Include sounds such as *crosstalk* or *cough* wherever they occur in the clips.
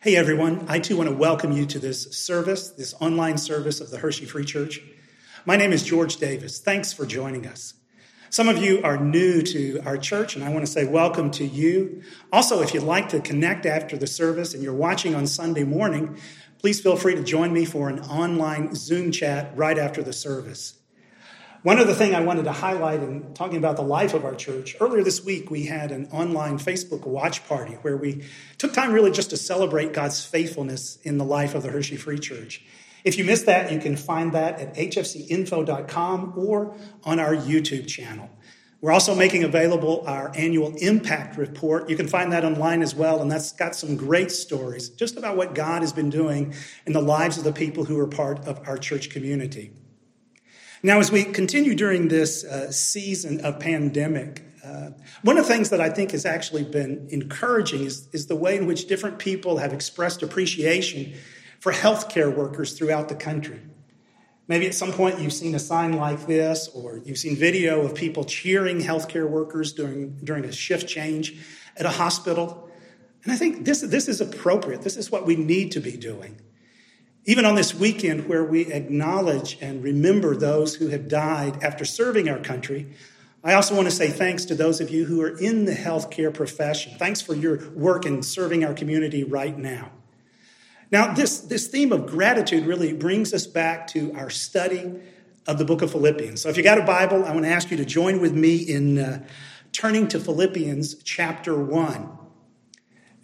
Hey everyone, I too want to welcome you to this service, this online service of the Hershey Free Church. My name is George Davis. Thanks for joining us. Some of you are new to our church, and I want to say welcome to you. Also, if you'd like to connect after the service and you're watching on Sunday morning, please feel free to join me for an online Zoom chat right after the service. One other thing I wanted to highlight in talking about the life of our church, earlier this week we had an online Facebook watch party where we took time really just to celebrate God's faithfulness in the life of the Hershey Free Church. If you missed that, you can find that at hfcinfo.com or on our YouTube channel. We're also making available our annual impact report. You can find that online as well, and that's got some great stories just about what God has been doing in the lives of the people who are part of our church community. Now, as we continue during this uh, season of pandemic, uh, one of the things that I think has actually been encouraging is, is the way in which different people have expressed appreciation for healthcare workers throughout the country. Maybe at some point you've seen a sign like this, or you've seen video of people cheering healthcare workers during, during a shift change at a hospital. And I think this, this is appropriate. This is what we need to be doing. Even on this weekend, where we acknowledge and remember those who have died after serving our country, I also want to say thanks to those of you who are in the healthcare profession. Thanks for your work in serving our community right now. Now, this, this theme of gratitude really brings us back to our study of the book of Philippians. So, if you got a Bible, I want to ask you to join with me in uh, turning to Philippians chapter 1.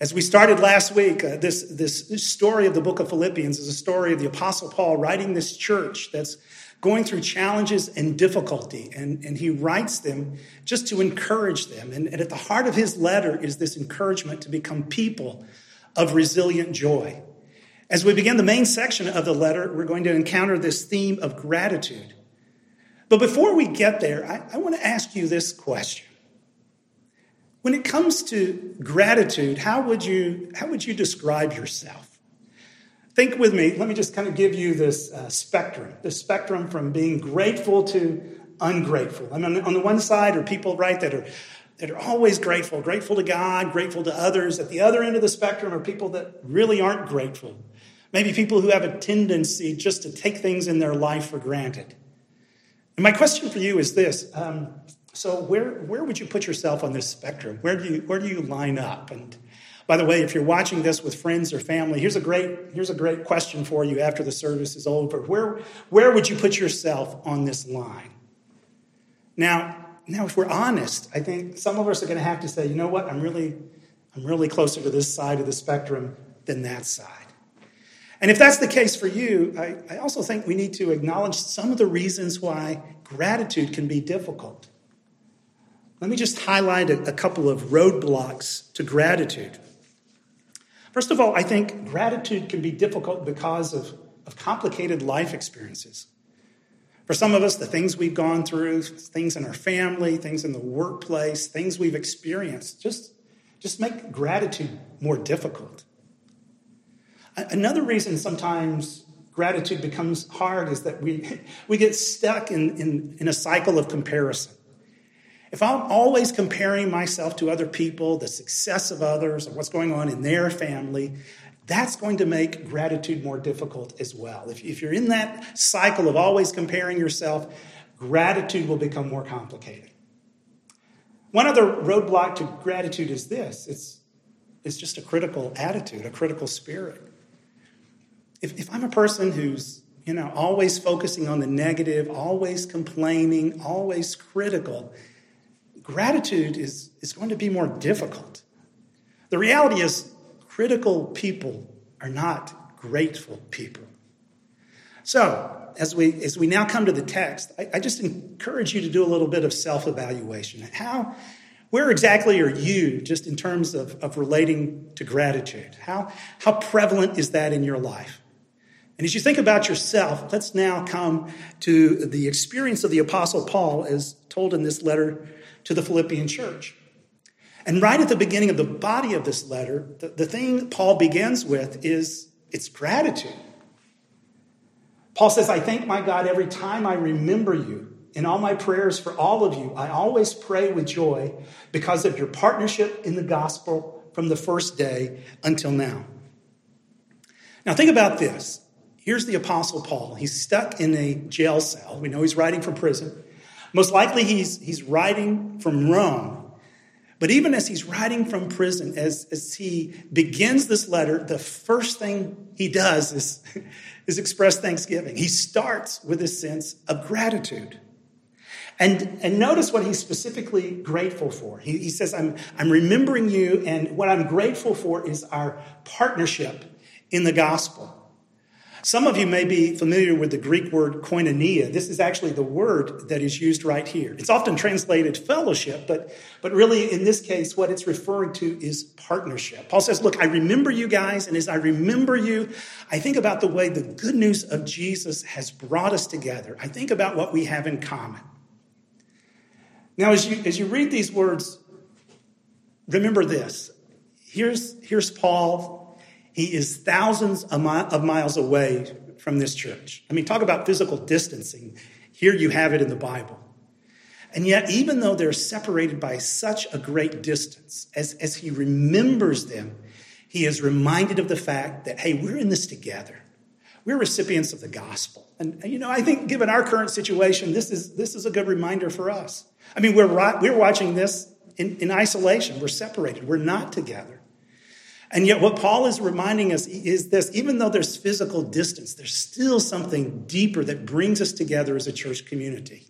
As we started last week, uh, this, this story of the book of Philippians is a story of the Apostle Paul writing this church that's going through challenges and difficulty. And, and he writes them just to encourage them. And, and at the heart of his letter is this encouragement to become people of resilient joy. As we begin the main section of the letter, we're going to encounter this theme of gratitude. But before we get there, I, I want to ask you this question when it comes to gratitude, how would you, how would you describe yourself? Think with me. Let me just kind of give you this uh, spectrum, the spectrum from being grateful to ungrateful. I mean, on the one side are people, right, that are that are always grateful, grateful to God, grateful to others. At the other end of the spectrum are people that really aren't grateful. Maybe people who have a tendency just to take things in their life for granted. And my question for you is this um, so where, where would you put yourself on this spectrum? Where do you, where do you line up? And by the way, if you're watching this with friends or family, here's a great, here's a great question for you after the service is over. Where, where would you put yourself on this line? Now, now, if we're honest, I think some of us are going to have to say, you know what, I'm really, I'm really closer to this side of the spectrum than that side. And if that's the case for you, I, I also think we need to acknowledge some of the reasons why gratitude can be difficult. Let me just highlight a, a couple of roadblocks to gratitude. First of all, I think gratitude can be difficult because of, of complicated life experiences. For some of us, the things we've gone through, things in our family, things in the workplace, things we've experienced, just, just make gratitude more difficult. Another reason sometimes gratitude becomes hard is that we, *laughs* we get stuck in, in, in a cycle of comparison. If I'm always comparing myself to other people, the success of others, or what's going on in their family, that's going to make gratitude more difficult as well. If, if you're in that cycle of always comparing yourself, gratitude will become more complicated. One other roadblock to gratitude is this it's, it's just a critical attitude, a critical spirit. If, if I'm a person who's you know, always focusing on the negative, always complaining, always critical, gratitude is, is going to be more difficult. The reality is, critical people are not grateful people. So, as we, as we now come to the text, I, I just encourage you to do a little bit of self evaluation. How, where exactly are you just in terms of, of relating to gratitude? How, how prevalent is that in your life? And as you think about yourself, let's now come to the experience of the Apostle Paul as told in this letter to the Philippian church. And right at the beginning of the body of this letter, the, the thing Paul begins with is it's gratitude. Paul says, I thank my God every time I remember you. In all my prayers for all of you, I always pray with joy because of your partnership in the gospel from the first day until now. Now, think about this. Here's the Apostle Paul. He's stuck in a jail cell. We know he's writing from prison. Most likely, he's, he's writing from Rome. But even as he's writing from prison, as, as he begins this letter, the first thing he does is, *laughs* is express thanksgiving. He starts with a sense of gratitude. And, and notice what he's specifically grateful for. He, he says, I'm, I'm remembering you, and what I'm grateful for is our partnership in the gospel. Some of you may be familiar with the Greek word koinonia. This is actually the word that is used right here. It's often translated fellowship, but, but really in this case, what it's referring to is partnership. Paul says, Look, I remember you guys, and as I remember you, I think about the way the good news of Jesus has brought us together. I think about what we have in common. Now, as you, as you read these words, remember this. Here's, here's Paul he is thousands of miles away from this church. I mean, talk about physical distancing. Here you have it in the Bible. And yet, even though they're separated by such a great distance, as, as he remembers them, he is reminded of the fact that, hey, we're in this together. We're recipients of the gospel. And, you know, I think given our current situation, this is, this is a good reminder for us. I mean, we're, we're watching this in, in isolation. We're separated. We're not together. And yet, what Paul is reminding us is this even though there's physical distance, there's still something deeper that brings us together as a church community.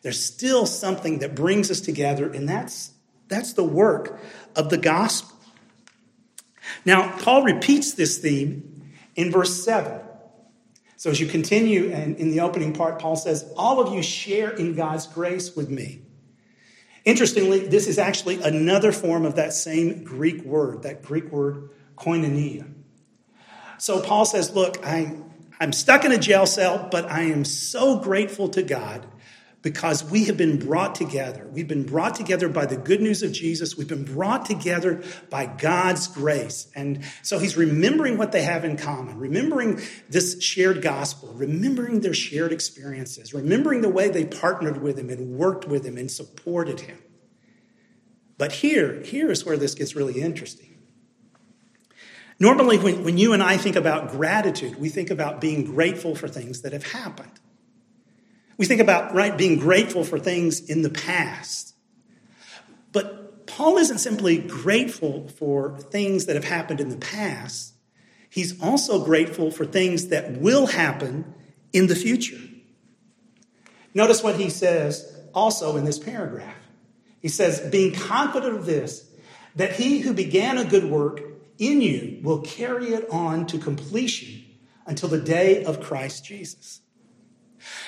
There's still something that brings us together, and that's, that's the work of the gospel. Now, Paul repeats this theme in verse 7. So, as you continue, and in the opening part, Paul says, All of you share in God's grace with me. Interestingly, this is actually another form of that same Greek word, that Greek word koinonia. So Paul says, Look, I, I'm stuck in a jail cell, but I am so grateful to God because we have been brought together. We've been brought together by the good news of Jesus. We've been brought together by God's grace. And so he's remembering what they have in common, remembering this shared gospel, remembering their shared experiences, remembering the way they partnered with him and worked with him and supported him. But here, here is where this gets really interesting. Normally, when, when you and I think about gratitude, we think about being grateful for things that have happened. We think about, right, being grateful for things in the past. But Paul isn't simply grateful for things that have happened in the past, he's also grateful for things that will happen in the future. Notice what he says also in this paragraph. He says, being confident of this, that he who began a good work in you will carry it on to completion until the day of Christ Jesus.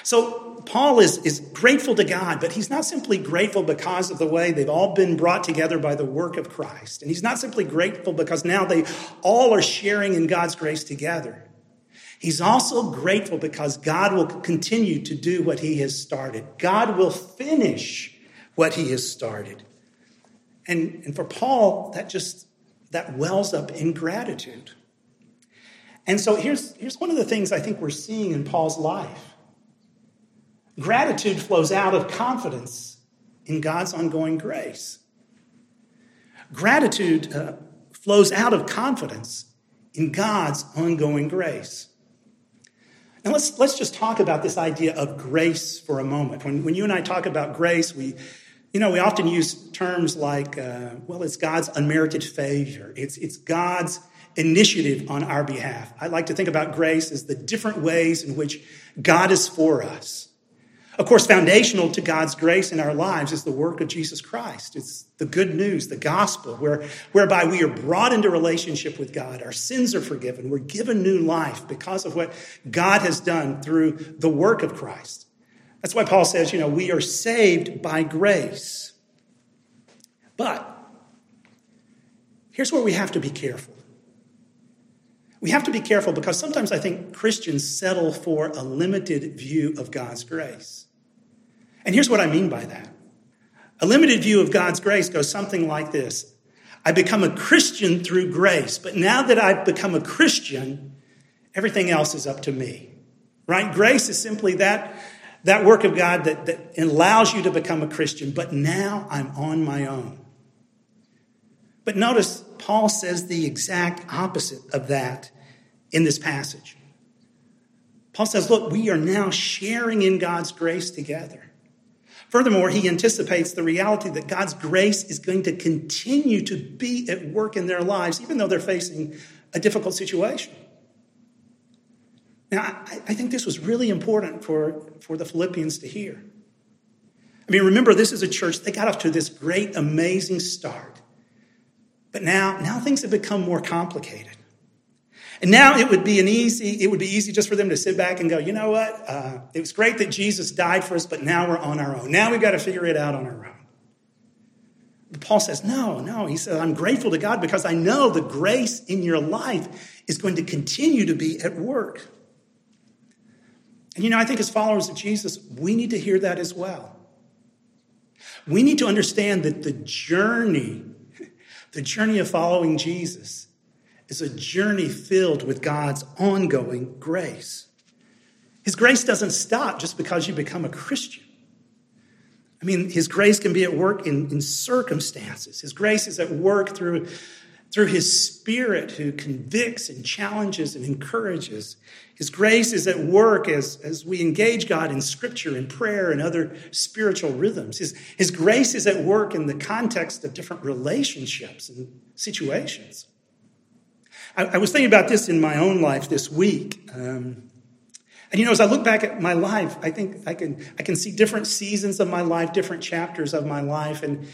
So Paul is, is grateful to God, but he's not simply grateful because of the way they've all been brought together by the work of Christ. And he's not simply grateful because now they all are sharing in God's grace together. He's also grateful because God will continue to do what he has started. God will finish what he has started. And, and for Paul, that just that wells up in gratitude. And so here's, here's one of the things I think we're seeing in Paul's life. Gratitude flows out of confidence in God's ongoing grace. Gratitude uh, flows out of confidence in God's ongoing grace. Now, let's, let's just talk about this idea of grace for a moment. When, when you and I talk about grace, we, you know, we often use terms like, uh, well, it's God's unmerited favor, it's, it's God's initiative on our behalf. I like to think about grace as the different ways in which God is for us. Of course, foundational to God's grace in our lives is the work of Jesus Christ. It's the good news, the gospel, where, whereby we are brought into relationship with God. Our sins are forgiven. We're given new life because of what God has done through the work of Christ. That's why Paul says, you know, we are saved by grace. But here's where we have to be careful. We have to be careful because sometimes I think Christians settle for a limited view of God's grace. And here's what I mean by that a limited view of God's grace goes something like this I become a Christian through grace, but now that I've become a Christian, everything else is up to me. Right? Grace is simply that, that work of God that, that allows you to become a Christian, but now I'm on my own. But notice, Paul says the exact opposite of that in this passage. Paul says, Look, we are now sharing in God's grace together. Furthermore, he anticipates the reality that God's grace is going to continue to be at work in their lives, even though they're facing a difficult situation. Now, I, I think this was really important for, for the Philippians to hear. I mean, remember, this is a church, they got off to this great, amazing start. But now, now things have become more complicated. And now it would be an easy, it would be easy just for them to sit back and go, you know what? Uh, it was great that Jesus died for us, but now we're on our own. Now we've got to figure it out on our own. But Paul says, no, no. He says, I'm grateful to God because I know the grace in your life is going to continue to be at work. And you know, I think as followers of Jesus, we need to hear that as well. We need to understand that the journey, the journey of following Jesus, is a journey filled with God's ongoing grace. His grace doesn't stop just because you become a Christian. I mean, His grace can be at work in, in circumstances. His grace is at work through through his spirit who convicts and challenges and encourages. His grace is at work as, as we engage God in scripture and prayer and other spiritual rhythms. His, his grace is at work in the context of different relationships and situations. I, I was thinking about this in my own life this week. Um, and you know, as I look back at my life, I think I can, I can see different seasons of my life, different chapters of my life. And,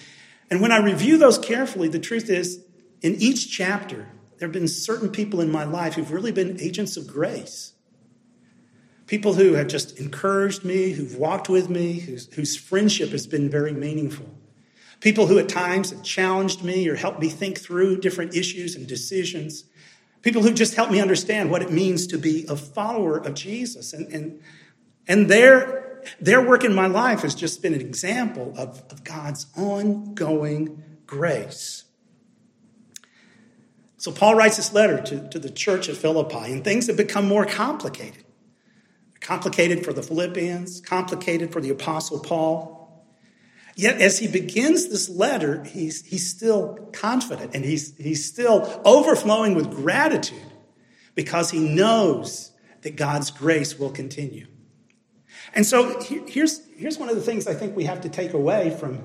and when I review those carefully, the truth is, in each chapter, there have been certain people in my life who've really been agents of grace. People who have just encouraged me, who've walked with me, whose, whose friendship has been very meaningful. People who at times have challenged me or helped me think through different issues and decisions. People who just helped me understand what it means to be a follower of Jesus. And, and, and their, their work in my life has just been an example of, of God's ongoing grace. So Paul writes this letter to, to the church at Philippi, and things have become more complicated. Complicated for the Philippians, complicated for the Apostle Paul. Yet as he begins this letter, he's, he's still confident and he's, he's still overflowing with gratitude because he knows that God's grace will continue. And so here's, here's one of the things I think we have to take away from,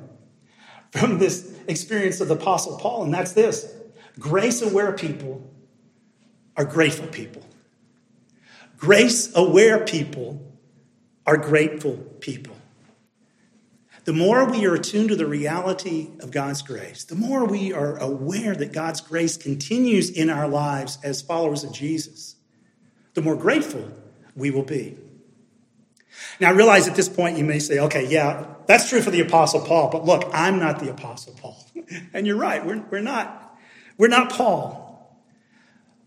from this experience of the Apostle Paul, and that's this Grace aware people are grateful people. Grace aware people are grateful people. The more we are attuned to the reality of God's grace, the more we are aware that God's grace continues in our lives as followers of Jesus, the more grateful we will be. Now, I realize at this point you may say, okay, yeah, that's true for the Apostle Paul, but look, I'm not the Apostle Paul. *laughs* And you're right, we're, we're not. We're not Paul.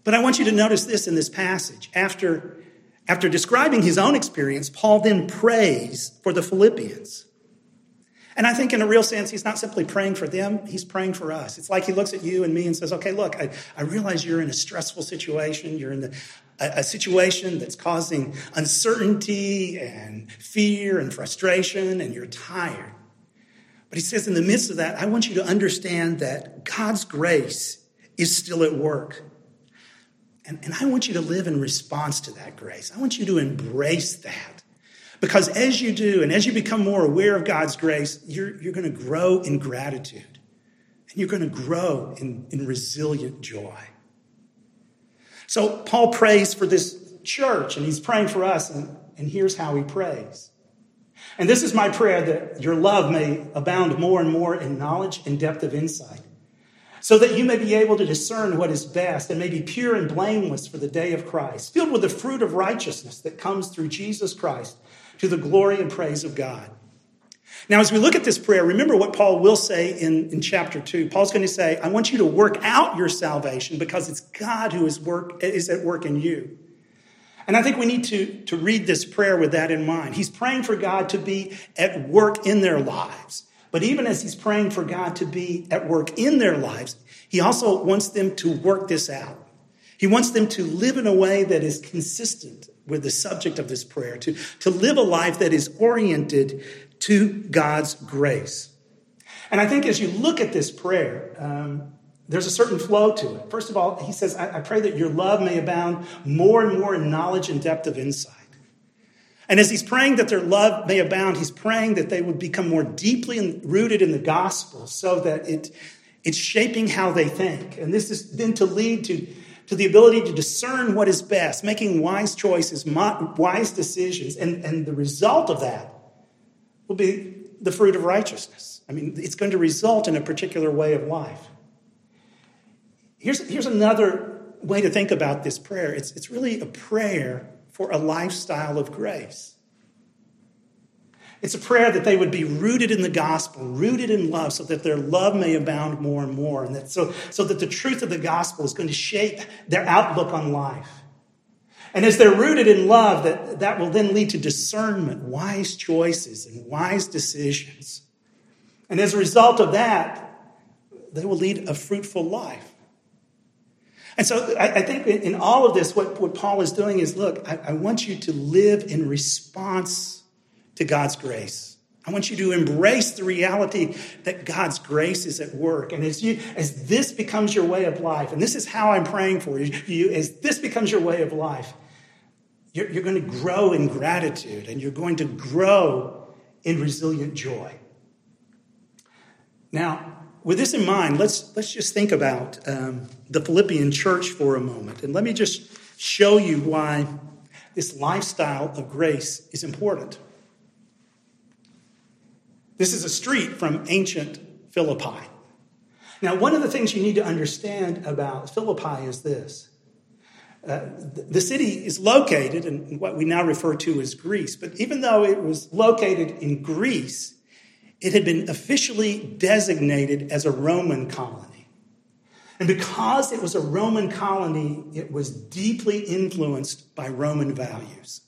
But I want you to notice this in this passage. After, after describing his own experience, Paul then prays for the Philippians. And I think, in a real sense, he's not simply praying for them, he's praying for us. It's like he looks at you and me and says, Okay, look, I, I realize you're in a stressful situation. You're in the, a, a situation that's causing uncertainty and fear and frustration, and you're tired. But he says, in the midst of that, I want you to understand that God's grace is still at work. And, and I want you to live in response to that grace. I want you to embrace that. Because as you do, and as you become more aware of God's grace, you're, you're going to grow in gratitude. And you're going to grow in, in resilient joy. So Paul prays for this church, and he's praying for us, and, and here's how he prays. And this is my prayer that your love may abound more and more in knowledge and depth of insight, so that you may be able to discern what is best and may be pure and blameless for the day of Christ, filled with the fruit of righteousness that comes through Jesus Christ to the glory and praise of God. Now, as we look at this prayer, remember what Paul will say in, in chapter 2. Paul's going to say, I want you to work out your salvation because it's God who is, work, is at work in you. And I think we need to, to read this prayer with that in mind. He's praying for God to be at work in their lives. But even as he's praying for God to be at work in their lives, he also wants them to work this out. He wants them to live in a way that is consistent with the subject of this prayer, to, to live a life that is oriented to God's grace. And I think as you look at this prayer, um, there's a certain flow to it. First of all, he says, I, I pray that your love may abound more and more in knowledge and depth of insight. And as he's praying that their love may abound, he's praying that they would become more deeply rooted in the gospel so that it, it's shaping how they think. And this is then to lead to, to the ability to discern what is best, making wise choices, wise decisions. And, and the result of that will be the fruit of righteousness. I mean, it's going to result in a particular way of life. Here's, here's another way to think about this prayer it's, it's really a prayer for a lifestyle of grace. It's a prayer that they would be rooted in the gospel, rooted in love, so that their love may abound more and more, and that so, so that the truth of the gospel is going to shape their outlook on life. And as they're rooted in love, that, that will then lead to discernment, wise choices, and wise decisions. And as a result of that, they will lead a fruitful life. And so I, I, think in all of this, what, what Paul is doing is look, I, I want you to live in response to God's grace. I want you to embrace the reality that God's grace is at work. And as you, as this becomes your way of life, and this is how I'm praying for you, you as this becomes your way of life, you're, you're going to grow in gratitude and you're going to grow in resilient joy. Now, with this in mind, let's, let's just think about um, the Philippian church for a moment. And let me just show you why this lifestyle of grace is important. This is a street from ancient Philippi. Now, one of the things you need to understand about Philippi is this. Uh, the city is located in what we now refer to as Greece, but even though it was located in Greece, it had been officially designated as a Roman colony. And because it was a Roman colony, it was deeply influenced by Roman values.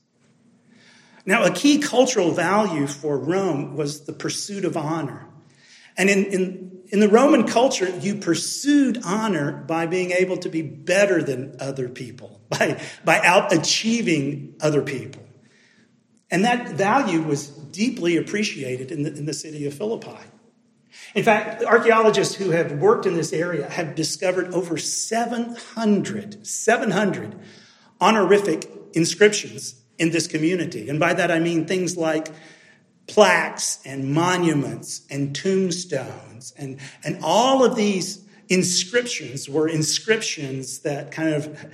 Now, a key cultural value for Rome was the pursuit of honor. And in, in, in the Roman culture, you pursued honor by being able to be better than other people, *laughs* by, by out achieving other people. And that value was deeply appreciated in the, in the city of Philippi. In fact, archaeologists who have worked in this area have discovered over 700, 700 honorific inscriptions in this community. And by that I mean things like plaques and monuments and tombstones. And, and all of these inscriptions were inscriptions that kind of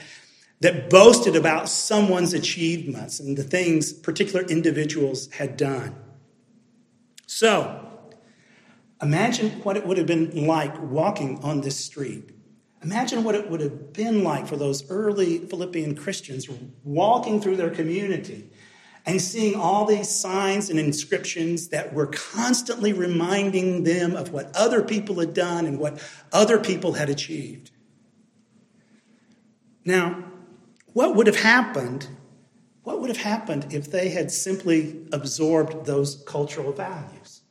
that boasted about someone's achievements and the things particular individuals had done. So, imagine what it would have been like walking on this street. Imagine what it would have been like for those early Philippian Christians walking through their community and seeing all these signs and inscriptions that were constantly reminding them of what other people had done and what other people had achieved. Now, what would have happened? What would have happened if they had simply absorbed those cultural values?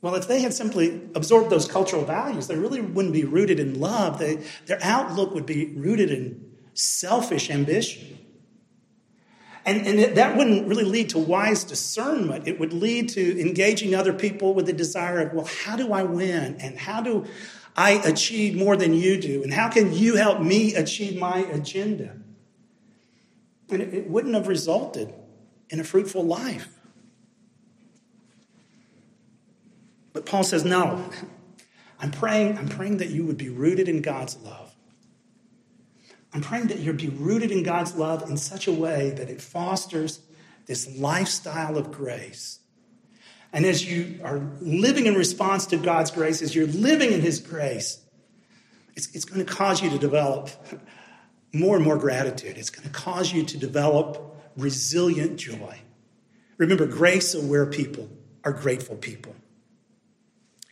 Well, if they had simply absorbed those cultural values, they really wouldn't be rooted in love. They, their outlook would be rooted in selfish ambition. And, and that wouldn't really lead to wise discernment. It would lead to engaging other people with the desire of, well, how do I win? And how do I achieve more than you do? And how can you help me achieve my agenda? And it, wouldn't have resulted in a fruitful life. But Paul says, no. I'm praying, I'm praying that you would be rooted in God's love. I'm praying that you'd be rooted in God's love in such a way that it fosters this lifestyle of grace and as you are living in response to God's grace, as you're living in His grace, it's, it's going to cause you to develop more and more gratitude. It's going to cause you to develop resilient joy. Remember, grace aware people are grateful people.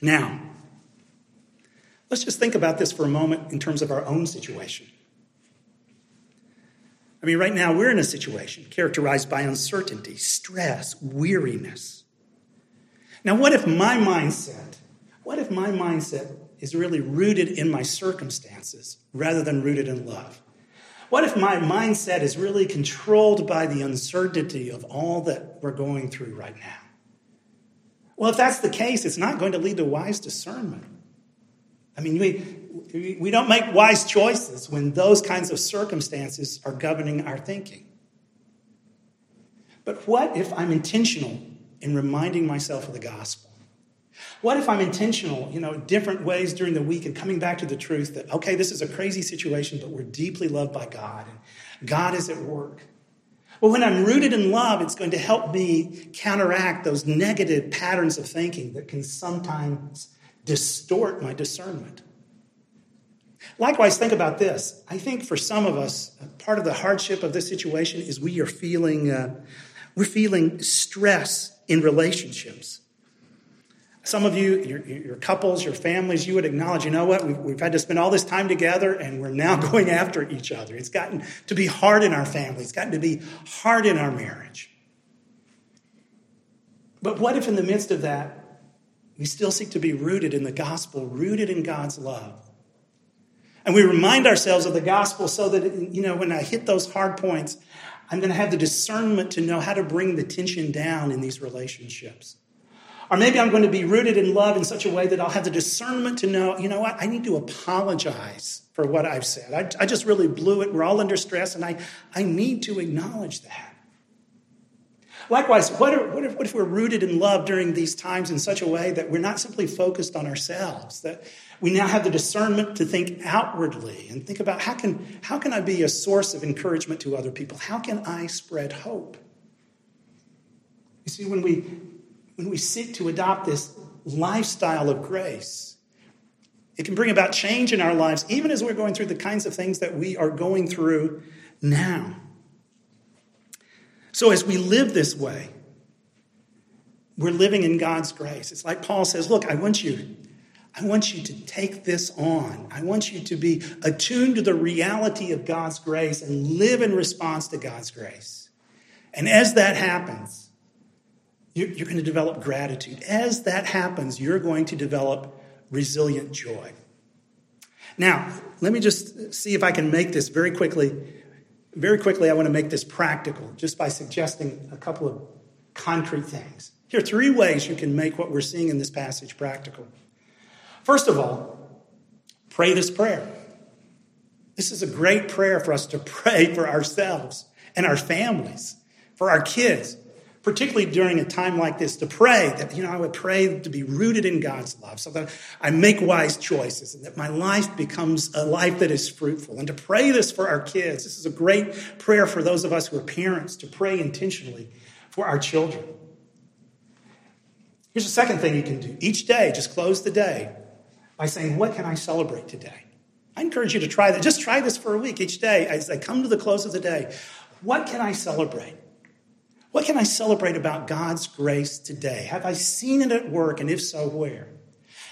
Now, let's just think about this for a moment in terms of our own situation. I mean, right now we're in a situation characterized by uncertainty, stress, weariness. Now, what if my mindset, what if my mindset is really rooted in my circumstances rather than rooted in love? What if my mindset is really controlled by the uncertainty of all that we're going through right now? Well, if that's the case, it's not going to lead to wise discernment. I mean, we, we don't make wise choices when those kinds of circumstances are governing our thinking. But what if I'm intentional in reminding myself of the gospel? What if I'm intentional, you know, different ways during the week and coming back to the truth that, okay, this is a crazy situation, but we're deeply loved by God and God is at work. Well, when I'm rooted in love, it's going to help me counteract those negative patterns of thinking that can sometimes distort my discernment. Likewise, think about this. I think for some of us, part of the hardship of this situation is we are feeling, uh, we're feeling stress in relationships. Some of you, your, your, couples, your families, you would acknowledge, you know what, we've, we've, had to spend all this time together and we're now *laughs* going after each other. It's gotten to be hard in our family, it's gotten to be hard in our marriage. But what if in the midst of that, we still seek to be rooted in the gospel, rooted in God's love? And we remind ourselves of the gospel so that, you know, when I hit those hard points, I'm going to have the discernment to know how to bring the tension down in these relationships. Or maybe I'm going to be rooted in love in such a way that I'll have the discernment to know, you know what, I need to apologize for what I've said. I, I just really blew it. We're all under stress, and I, I need to acknowledge that. Likewise, what, are, what, if, what if we're rooted in love during these times in such a way that we're not simply focused on ourselves, that we now have the discernment to think outwardly and think about how can, how can I be a source of encouragement to other people? How can I spread hope? You see, when we when we seek to adopt this lifestyle of grace, it can bring about change in our lives, even as we're going through the kinds of things that we are going through now. So, as we live this way, we're living in God's grace. It's like Paul says, Look, I want you. I want you to take this on. I want you to be attuned to the reality of God's grace and live in response to God's grace. And as that happens, you're, going to develop gratitude. As that happens, you're going to develop resilient joy. Now, let me just see if I can make this very quickly. Very quickly, I want to make this practical just by suggesting a couple of concrete things. Here are three ways you can make what we're seeing in this passage practical. First of all, pray this prayer. This is a great prayer for us to *laughs* pray for ourselves and our families, for our kids, particularly during a time like this, to pray that, you know, I would pray to be rooted in God's love so that I make wise choices and that my life becomes a life that is fruitful. And to pray this for our kids. This is a great prayer for those of us who are parents to pray intentionally for our children. Here's the second thing you can do each day, just close the day by saying, What can I celebrate today? I encourage you to try that. Just try this for a week each day as I come to the close of the day. What can I celebrate? What can I celebrate about God's grace today? Have I seen it at work? And if so, where?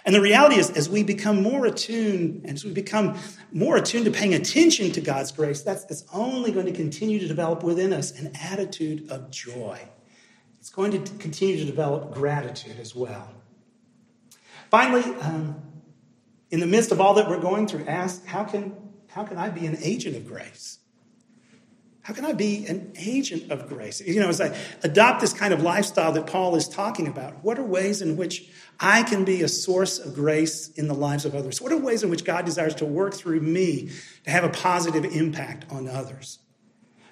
And the reality is, as we become more attuned, and as we become more attuned to paying attention to God's grace, that's, that's only going to continue to develop within us an attitude of joy. It's going to continue to develop gratitude as well. Finally, um, in the midst of all that we're going through, ask how can, how can I be an agent of grace? How can I be an agent of grace? You know, as I adopt this kind of lifestyle that Paul is talking about, what are ways in which I can be a source of grace in the lives of others? What are ways in which God desires to work through me to have a positive impact on others?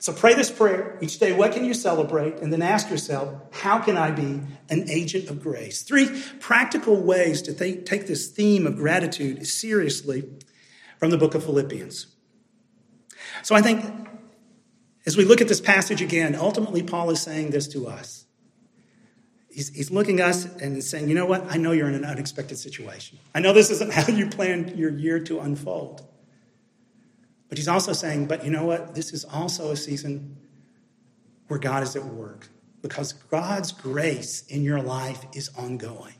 So pray this prayer each day. What can you celebrate? And then ask yourself, how can I be an agent of grace? Three practical ways to th- take this theme of gratitude seriously from the book of Philippians. So I think as we look at this passage again, ultimately, Paul is saying this to us. He's, he's looking at us and saying, you know what? I know you're in an unexpected situation. I know this isn't *laughs* how you planned your year to unfold. But he's also saying, but you know what? This is also a season where God is at work because God's grace in your life is ongoing.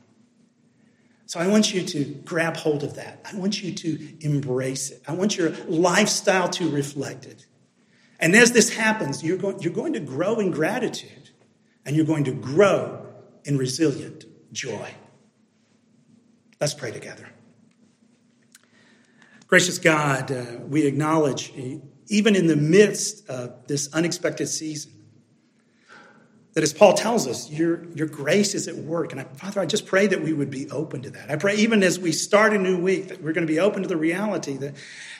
So I want you to grab hold of that. I want you to embrace it. I want your lifestyle to reflect it. And as this happens, you're going, you're going to grow in gratitude and you're going to grow in resilient joy. Let's pray together. Gracious God, uh, we acknowledge, even in the midst of this unexpected season, That as Paul tells us, your, your grace is at work. And I, Father, I just pray that we would be open to that. I pray even as we start a new week that we're going to be open to the reality that,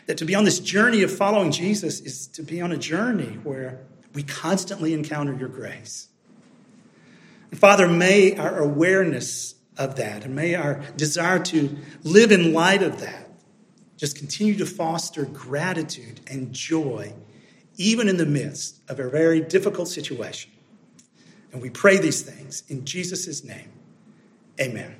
that to be on this journey of following Jesus is to be on a journey where we constantly encounter your grace. And Father, may our awareness of that and may our desire to live in light of that just continue to foster gratitude and joy, even in the midst of a very difficult situation. And we pray these things in Jesus' name. Amen.